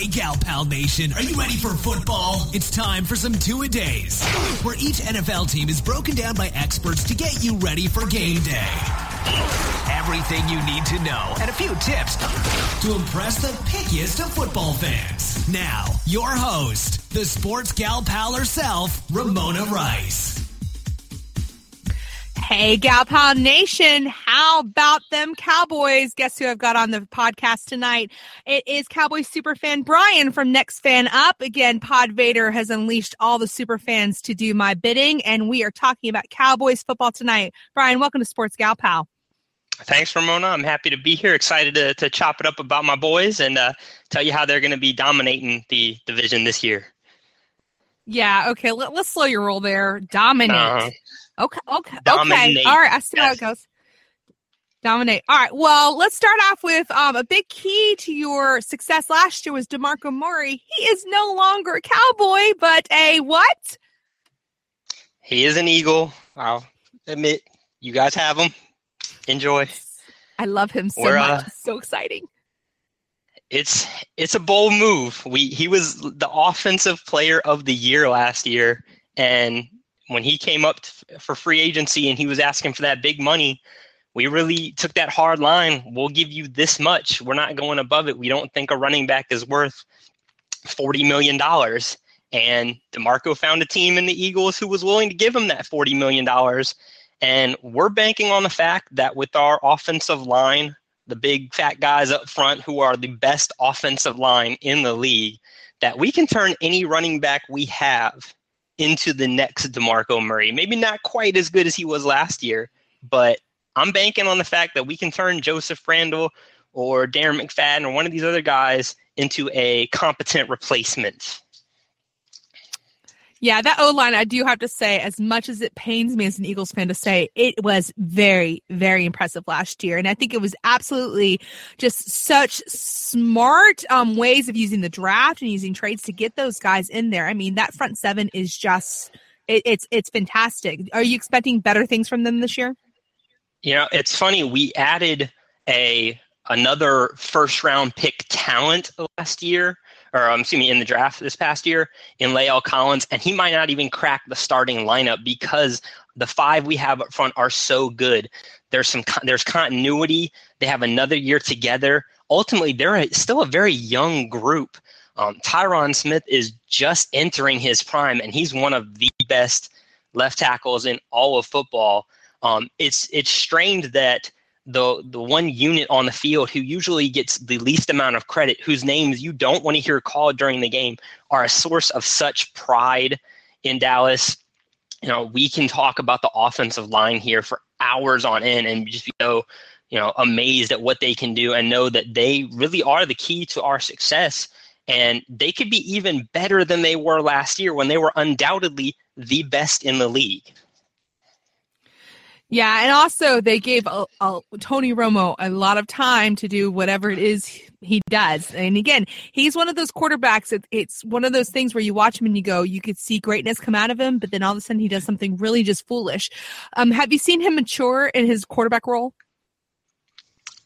Hey, Gal Pal Nation, are you ready for football? It's time for some two a days, where each NFL team is broken down by experts to get you ready for game day. Everything you need to know and a few tips to impress the pickiest of football fans. Now, your host, the sports gal pal herself, Ramona Rice. Hey, Gal Pal Nation. How about them Cowboys? Guess who I've got on the podcast tonight? It is Cowboys superfan Bryan from Next Fan Up. Again, Pod Vader has unleashed all the super fans to do my bidding, and we are talking about Cowboys football tonight. Bryan, welcome to Sports Gal Pal. Thanks, Ramona. I'm happy to be here. Excited to, to chop it up about my boys and uh, tell you how they're going to be dominating the division this year. Yeah, okay. Let, us slow your roll there. Dominate. Uh-huh. Okay. Okay. Dominate. Okay. All right. I see how it goes. Dominate. All right. Well, let's start off with um, a big key to your success last year was DeMarco Murray. He is no longer a Cowboy, but a what? He is an Eagle. I'll admit, you guys have him. Enjoy. I love him so We're, much. Uh, so exciting. It's it's a bold move. We he was the offensive player of the year last year, and when he came up for free agency and he was asking for that big money, we really took that hard line. We'll give you this much. We're not going above it. We don't think a running back is worth $40 million. And DeMarco found a team in the Eagles who was willing to give him that $40 million. And we're banking on the fact that with our offensive line, the big fat guys up front who are the best offensive line in the league, that we can turn any running back we have into the next DeMarco Murray. Maybe not quite as good as he was last year, but I'm banking on the fact that we can turn Joseph Randle or Darren McFadden or one of these other guys into a competent replacement. Yeah, that O line, I do have to say, as much as it pains me as an Eagles fan to say, it was very, very impressive last year. And I think it was absolutely just such smart um, ways of using the draft and using trades to get those guys in there. I mean, that front seven is just, it, it's, it's fantastic. Are you expecting better things from them this year? You know, it's funny. We added a another first round pick talent last year or um, excuse me, in the draft this past year in La'el Collins, and he might not even crack the starting lineup because the five we have up front are so good. There's some there's continuity. They have another year together. Ultimately, they're still a very young group. Um, Tyron Smith is just entering his prime, and he's one of the best left tackles in all of football. Um, it's it's strained that the the one unit on the field who usually gets the least amount of credit, whose names you don't want to hear called during the game, are a source of such pride in Dallas. You know, we can talk about the offensive line here for hours on end and just be so, you know, amazed at what they can do and know that they really are the key to our success. And they could be even better than they were last year when they were undoubtedly the best in the league. Yeah, and also they gave a, a, Tony Romo a lot of time to do whatever it is he does. And again, he's one of those quarterbacks. It, it's one of those things where you watch him and you go, you could see greatness come out of him, but then all of a sudden he does something really just foolish. Um, have you seen him mature in his quarterback role?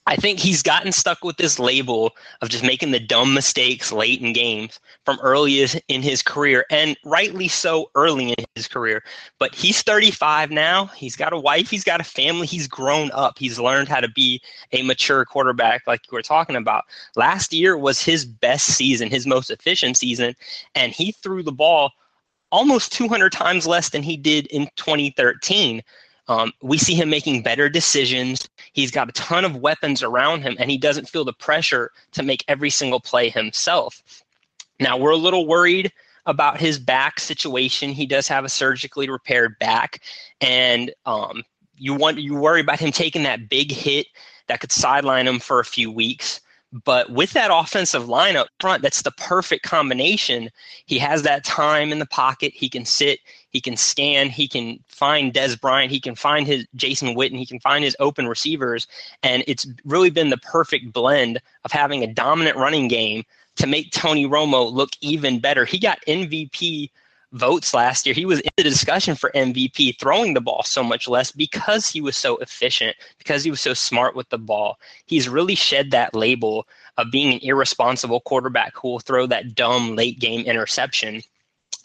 I think he's gotten stuck with this label of just making the dumb mistakes late in games from early in his career, and rightly so early in his career. But he's 35 now. He's got a wife, he's got a family, he's grown up. He's learned how to be a mature quarterback, like you were talking about. Last year was his best season, his most efficient season, and he threw the ball almost 200 times less than he did in 2013. Um, we see him making better decisions. He's got a ton of weapons around him, and he doesn't feel the pressure to make every single play himself. Now, we're a little worried about his back situation. He does have a surgically repaired back, and um, you want you worry about him taking that big hit that could sideline him for a few weeks. But with that offensive line up front, that's the perfect combination. He has that time in the pocket. He can sit, he can scan, he can find Dez Bryant, he can find his Jason Witten, he can find his open receivers. And it's really been the perfect blend of having a dominant running game to make Tony Romo look even better. He got MVP votes last year. He was in the discussion for MVP, throwing the ball so much less because he was so efficient, because he was so smart with the ball. He's really shed that label of being an irresponsible quarterback who will throw that dumb late game interception.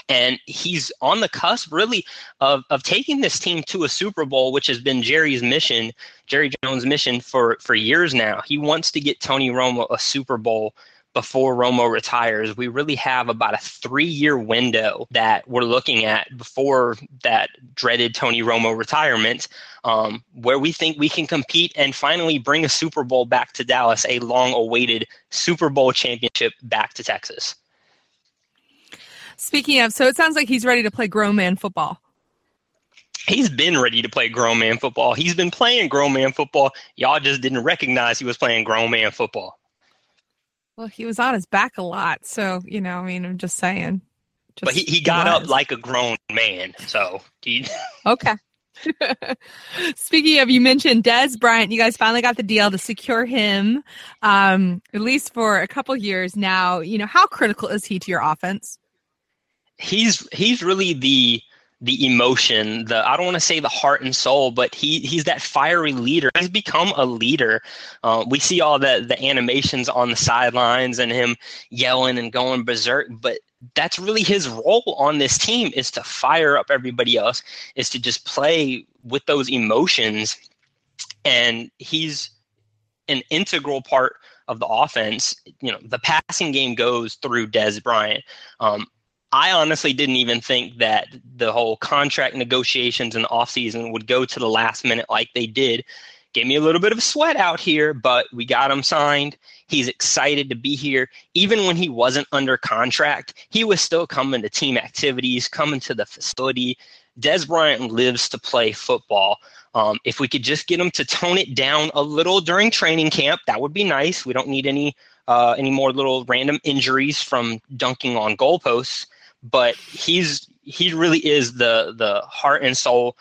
And he's on the cusp, really, of, of taking this team to a Super Bowl, which has been Jerry's mission, Jerry Jones' mission for, for years now. He wants to get Tony Romo a Super Bowl before Romo retires, we really have about a three year window that we're looking at before that dreaded Tony Romo retirement, um, where we think we can compete and finally bring a Super Bowl back to Dallas, a long awaited Super Bowl championship back to Texas. Speaking of, so it sounds like he's ready to play grown man football. He's been ready to play grown man football. He's been playing grown man football. Y'all just didn't recognize he was playing grown man football. Well, he was on his back a lot, so you know. I mean, I'm just saying. Just but he, he got up like a grown man, so he... okay. Speaking of, you mentioned Dez Bryant. You guys finally got the deal to secure him, um, at least for a couple years now. You know, how critical is he to your offense? He's he's really the the emotion, the I don't want to say the heart and soul, but he he's that fiery leader. He's become a leader. Uh, we see all the the animations on the sidelines and him yelling and going berserk, but that's really his role on this team is to fire up everybody else, is to just play with those emotions, and he's an integral part of the offense. You know, the passing game goes through Dez Bryant. Um, I honestly didn't even think that the whole contract negotiations the offseason would go to the last minute like they did. Gave me a little bit of a sweat out here, but we got him signed. He's excited to be here. Even when he wasn't under contract, he was still coming to team activities, coming to the facility. Dez Bryant lives to play football. Um, if we could just get him to tone it down a little during training camp, that would be nice. We don't need any uh, any more little random injuries from dunking on goalposts but he's he really is the the heart and soul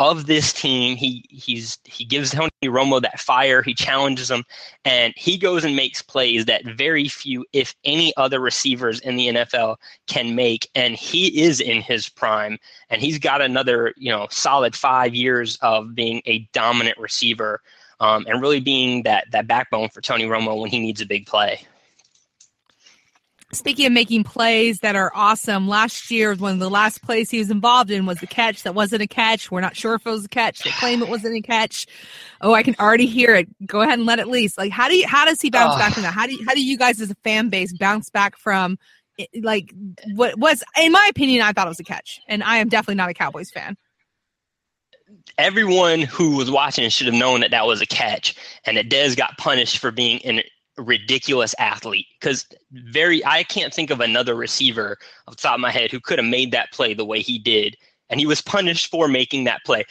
of this team. He he's he gives Tony Romo that fire. He challenges him, and he goes and makes plays that very few, if any, other receivers in the NFL can make. And he is in his prime, and he's got another you know solid five years of being a dominant receiver, um, and really being that that backbone for Tony Romo when he needs a big play. Speaking of making plays that are awesome, last year one of the last plays he was involved in was the catch that wasn't a catch. We're not sure if it was a catch. They claim it wasn't a catch. Oh, I can already hear it. Go ahead and let it loose. Like how do you how does he bounce back from that? How do you, how do you guys as a fan base bounce back from like what was in my opinion I thought it was a catch, and I am definitely not a Cowboys fan everyone who was watching should have known that that was a catch and that Dez got punished for being an ridiculous athlete because very I can't think of another receiver off the top of my head who could have made that play the way he did, and he was punished for making that play.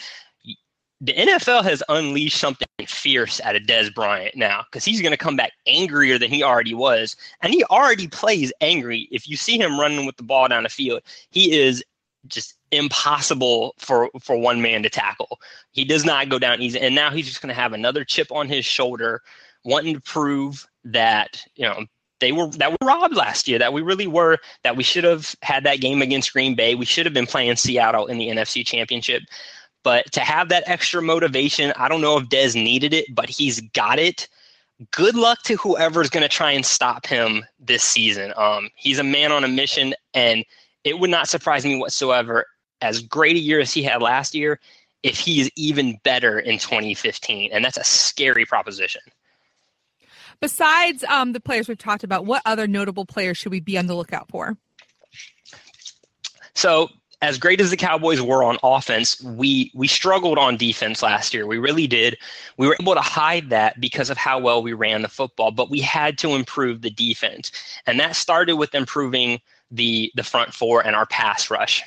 The NFL has unleashed something fierce out of Dez Bryant now because he's going to come back angrier than he already was, and he already plays angry. If you see him running with the ball down the field, he is just impossible for for one man to tackle. He does not go down easy, and now he's just going to have another chip on his shoulder wanting to prove that you know they were that were robbed last year that we really were that we should have had that game against green bay. We should have been playing seattle in the nfc championship. But to have that extra motivation i don't know if dez needed it but he's got it. Good luck to whoever's going to try and stop him this season. Um, he's a man on a mission and it would not surprise me whatsoever as great a year as he had last year if he's even better in 2015 and that's a scary proposition Besides um, the players we've talked about, what other notable players should we be on the lookout for? So, as great as the Cowboys were on offense, we we struggled on defense last year. We really did. We were able to hide that because of how well we ran the football, but we had to improve the defense. And that started with improving the the front four and our pass rush.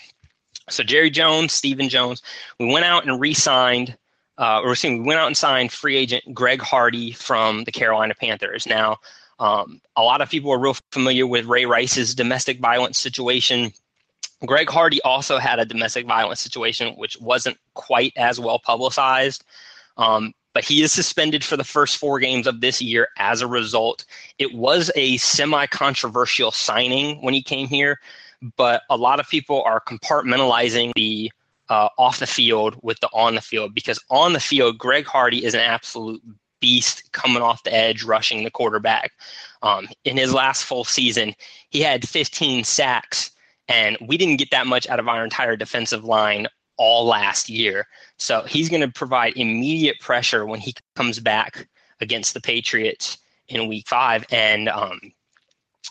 So Jerry Jones, Stephen Jones, we went out and re-signed uh, or we went out and signed free agent Greg Hardy from the Carolina Panthers. Now, um, a lot of people are real familiar with Ray Rice's domestic violence situation. Greg Hardy also had a domestic violence situation, which wasn't quite as well publicized. Um, but he is suspended for the first four games of this year as a result. It was a semi controversial signing when he came here but a lot of people are compartmentalizing the uh, off the field with the on the field because on the field, Greg Hardy is an absolute beast coming off the edge, rushing the quarterback. Um, in his last full season, he had 15 sacks, and we didn't get that much out of our entire defensive line all last year. So he's going to provide immediate pressure when he comes back against the Patriots in Week Five, and um,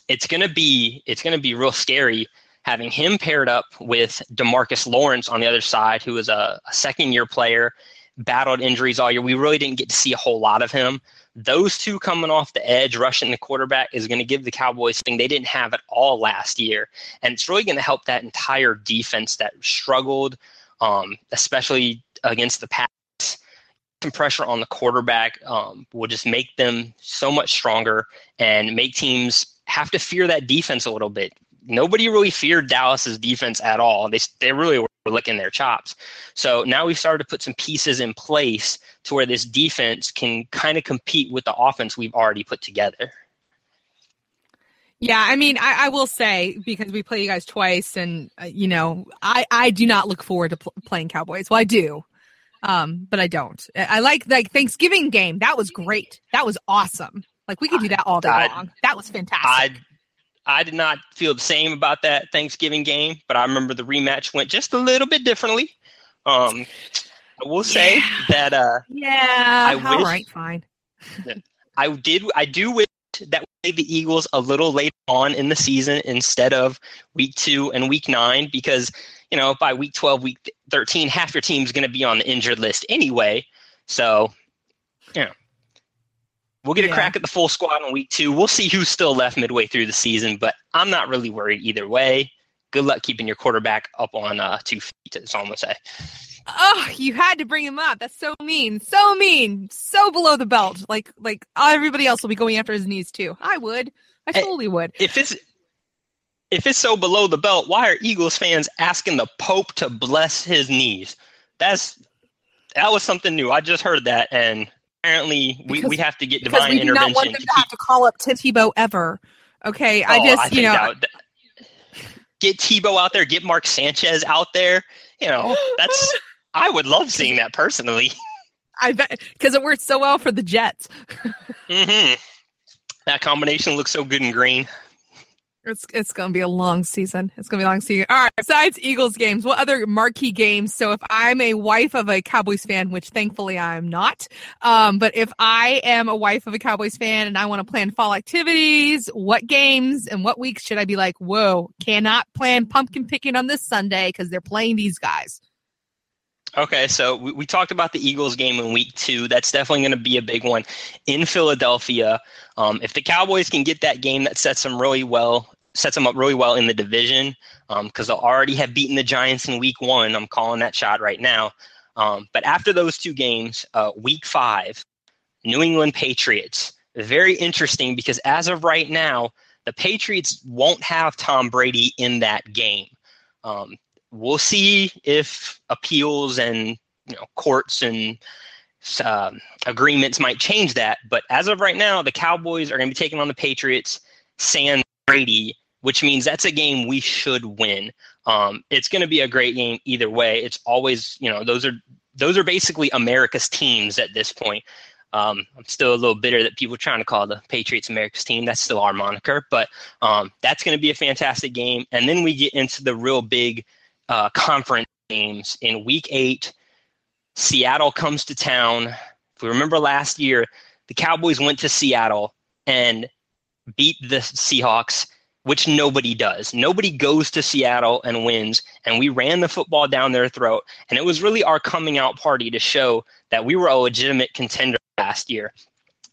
it's going to be it's going to be real scary having him paired up with Demarcus Lawrence on the other side, who is a, a second year player, battled injuries all year. We really didn't get to see a whole lot of him. Those two coming off the edge, rushing the quarterback, is going to give the Cowboys thing they didn't have at all last year. And it's really going to help that entire defense that struggled, um, especially against the pass. Some pressure on the quarterback um, will just make them so much stronger and make teams have to fear that defense a little bit nobody really feared Dallas's defense at all. They they really were licking their chops. So now we've started to put some pieces in place to where this defense can kind of compete with the offense we've already put together. Yeah, I mean, I, I will say because we play you guys twice, and uh, you know, I I do not look forward to pl- playing Cowboys. Well, I do, um, but I don't. I like like Thanksgiving game. That was great. That was awesome. Like we could do that all day I, long. That was fantastic. I did not feel the same about that Thanksgiving game, but I remember the rematch went just a little bit differently. Um, I will say yeah. that. Uh, yeah. I all wish, right, fine. I did. I do wish that we the Eagles a little later on in the season instead of week two and week nine, because you know by week twelve, week thirteen, half your team's going to be on the injured list anyway. So, you know, We'll get yeah. a crack at the full squad in week two. We'll see who's still left midway through the season, but I'm not really worried either way. Good luck keeping your quarterback up on uh, two feet. That's all I'm gonna say. Oh, you had to bring him up. That's so mean, so mean, so below the belt. Like, like everybody else will be going after his knees too. I would. I totally would. If it's if it's so below the belt, why are Eagles fans asking the Pope to bless his knees? That's that was something new. I just heard that, and apparently we, we have to get divine we do intervention. Not want them to, have to call up Tim Tebow ever. Okay, I oh, just I you know that, get Tebow out there, get Mark Sanchez out there. You know that's I would love seeing that personally. I bet because it worked so well for the Jets. mm-hmm. That combination looks so good in green. It's it's gonna be a long season. It's gonna be a long season. All right. Besides Eagles games, what other marquee games? So if I'm a wife of a Cowboys fan, which thankfully I'm not, um, but if I am a wife of a Cowboys fan and I want to plan fall activities, what games and what weeks should I be like? Whoa, cannot plan pumpkin picking on this Sunday because they're playing these guys. Okay, so we, we, talked about the Eagles game in week two. That's definitely going to be a big one in Philadelphia. Um, if the Cowboys can get that game, that sets them really well, sets them up really well in the division because um, they'll already have beaten the Giants in week one. I'm calling that shot right now. Um, but after those two games, uh, week five, New England Patriots. Very interesting because as of right now, the Patriots won't have Tom Brady in that game. Um, we'll see if appeals and you know courts and uh, agreements might change that. But as of right now, the Cowboys are going to be taking on the Patriots, San Brady, which means that's a game we should win. Um, it's going to be a great game either way. It's always you know those are those are basically America's teams at this point. Um, I'm still a little bitter that people are trying to call the Patriots America's team. That's still our moniker, but um, that's going to be a fantastic game. And then we get into the real big uh, conference games in week eight. Seattle comes to town. If we remember last year, the Cowboys went to Seattle and beat the Seahawks, which nobody does. Nobody goes to Seattle and wins. And we ran the football down their throat. And it was really our coming out party to show that we were a legitimate contender last year.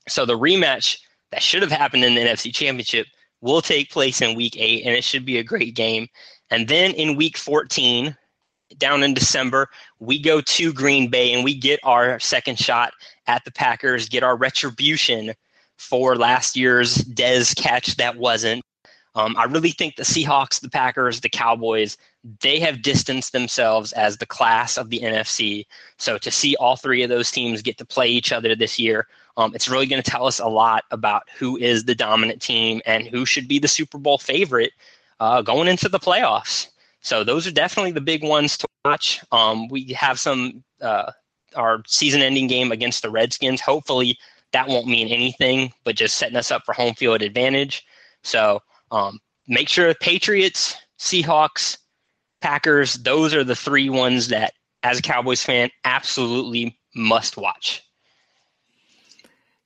So the rematch that should have happened in the NFC Championship will take place in week eight, and it should be a great game. And then in week 14, down in December, we go to Green Bay and we get our second shot at the Packers, get our retribution for last year's Dez catch that wasn't. Um, I really think the Seahawks, the Packers, the Cowboys, they have distanced themselves as the class of the NFC. So to see all three of those teams get to play each other this year, um, it's really going to tell us a lot about who is the dominant team and who should be the Super Bowl favorite uh, going into the playoffs. So those are definitely the big ones to watch. Um, we have some uh, our season-ending game against the Redskins. Hopefully, that won't mean anything, but just setting us up for home field advantage. So um, make sure Patriots, Seahawks, Packers. Those are the three ones that, as a Cowboys fan, absolutely must watch.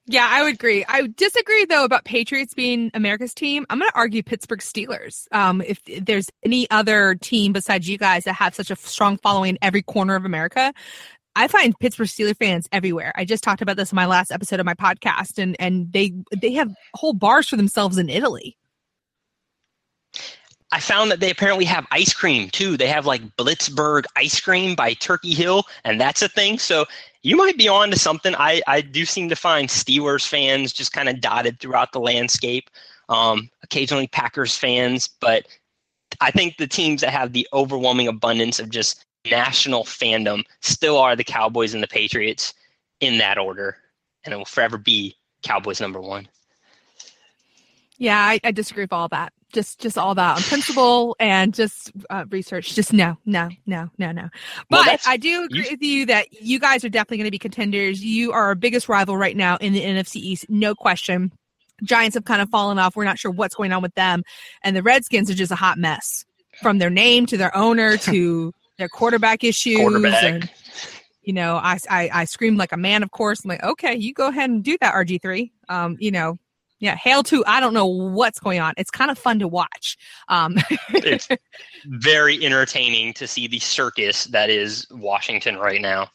Yeah, I would agree. I disagree though about Patriots being America's team. I'm going to argue Pittsburgh Steelers. Um, if there's any other team besides you guys that have such a strong following in every corner of America, I find Pittsburgh Steelers fans everywhere. I just talked about this in my last episode of my podcast, and and they they have whole bars for themselves in Italy. I found that they apparently have ice cream too. They have like Blitzburg ice cream by Turkey Hill, and that's a thing. So you might be on to something. I, I do seem to find Steelers fans just kind of dotted throughout the landscape. Um, occasionally Packers fans, but I think the teams that have the overwhelming abundance of just national fandom still are the Cowboys and the Patriots in that order, and it will forever be Cowboys number one. Yeah, I, I disagree with all that just just all that on principle and just uh, research. Just no, no, no, no, no. But well, I do agree you, with you that you guys are definitely going to be contenders. You are our biggest rival right now in the NFC East, no question. Giants have kind of fallen off. We're not sure what's going on with them, and the Redskins are just a hot mess from their name to their owner to their quarterback issues. Quarterback. And, you know, I, I I screamed like a man. Of course, I'm like, okay, you go ahead and do that, RG three. Um, you know, yeah, Hail to I don't know what's going on. It's kind of fun to watch. Um, it's very entertaining to see the circus that is Washington right now.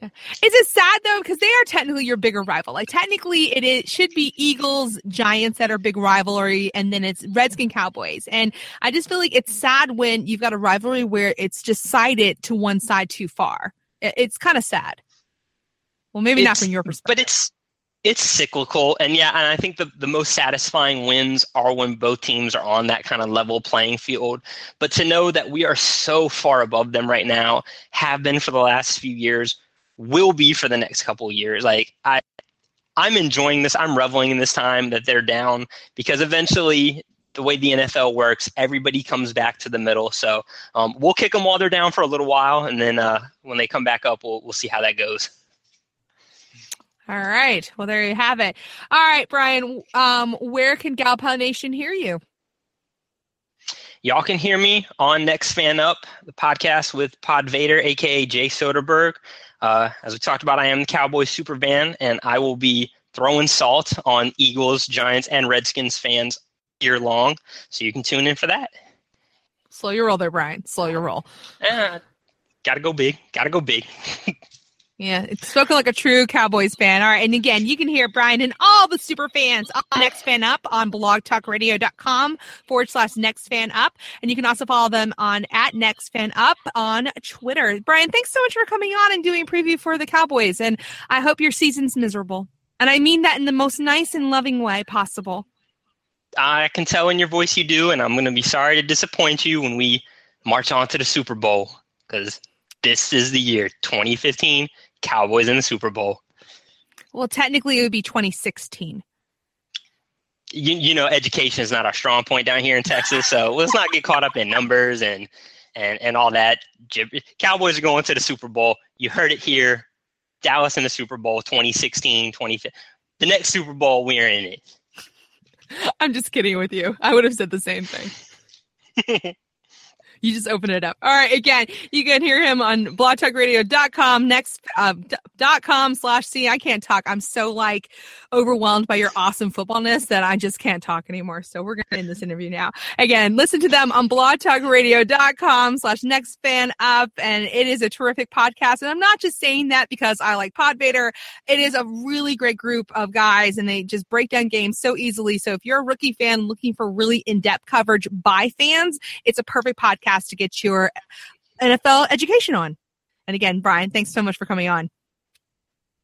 Yeah. Is it sad though because they are technically your bigger rival? Like technically, it is, should be Eagles Giants that are big rivalry, and then it's Redskin Cowboys. And I just feel like it's sad when you've got a rivalry where it's just sided to one side too far. It, it's kind of sad. Well, maybe it's, not from your perspective, but it's it's cyclical and yeah and i think the, the most satisfying wins are when both teams are on that kind of level playing field but to know that we are so far above them right now have been for the last few years will be for the next couple years like i i'm enjoying this i'm reveling in this time that they're down because eventually the way the NFL works, everybody comes back to the middle. So um, we'll kick them while they're down for a little while, and then uh, when they come back up, we'll we'll see how that goes. All right. Well, there you have it. All right, Bryan. Um, where can Gal Pal Nation hear you? Y'all can hear me on Next Fan Up, the podcast with Pod Vader, aka Jay Soderberg. Uh, as we talked about, I am the Cowboys super fan, and I will be throwing salt on Eagles, Giants, and Redskins fans year long. So you can tune in for that. Slow your roll there, Bryan. Slow your roll. Uh, gotta go big. Gotta go big. Yeah, it's spoken like a true Cowboys fan. All right. And again, you can hear Bryan and all the super fans on Next Fan Up on blogtalkradio.com forward slash Next Fan Up. And you can also follow them on at Next Fan Up on Twitter. Bryan, thanks so much for coming on and doing preview for the Cowboys. And I hope your season's miserable. And I mean that in the most nice and loving way possible. I can tell in your voice you do. And I'm going to be sorry to disappoint you when we march on to the Super Bowl because this is the year 2015 Cowboys in the Super Bowl. Well, technically, it would be 2016. You, you know, education is not our strong point down here in Texas, so let's not get caught up in numbers and and and all that. Cowboys are going to the Super Bowl. You heard it here. Dallas in the Super Bowl 2016, 2015. The next Super Bowl, we're in it. I'm just kidding with you. I would have said the same thing. you just open it up. All right. Again, you can hear him on blogtalkradio.com next uh, dot com slash C. I can't talk. I'm so like overwhelmed by your awesome footballness that I just can't talk anymore. So we're going to end this interview now. Again, listen to them on blogtalkradio.com slash next fan up. And it is a terrific podcast. And I'm not just saying that because I like Podvader. It is a really great group of guys and they just break down games so easily. So if you're a rookie fan looking for really in-depth coverage by fans, it's a perfect podcast podcast to get your NFL education on. And again, Bryan, thanks so much for coming on.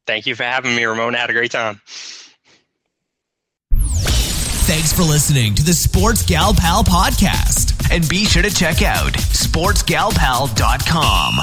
Thank you for having me, Ramon. I had a great time. Thanks for listening to the Sports Gal Pal podcast. And be sure to check out sportsgalpal.com.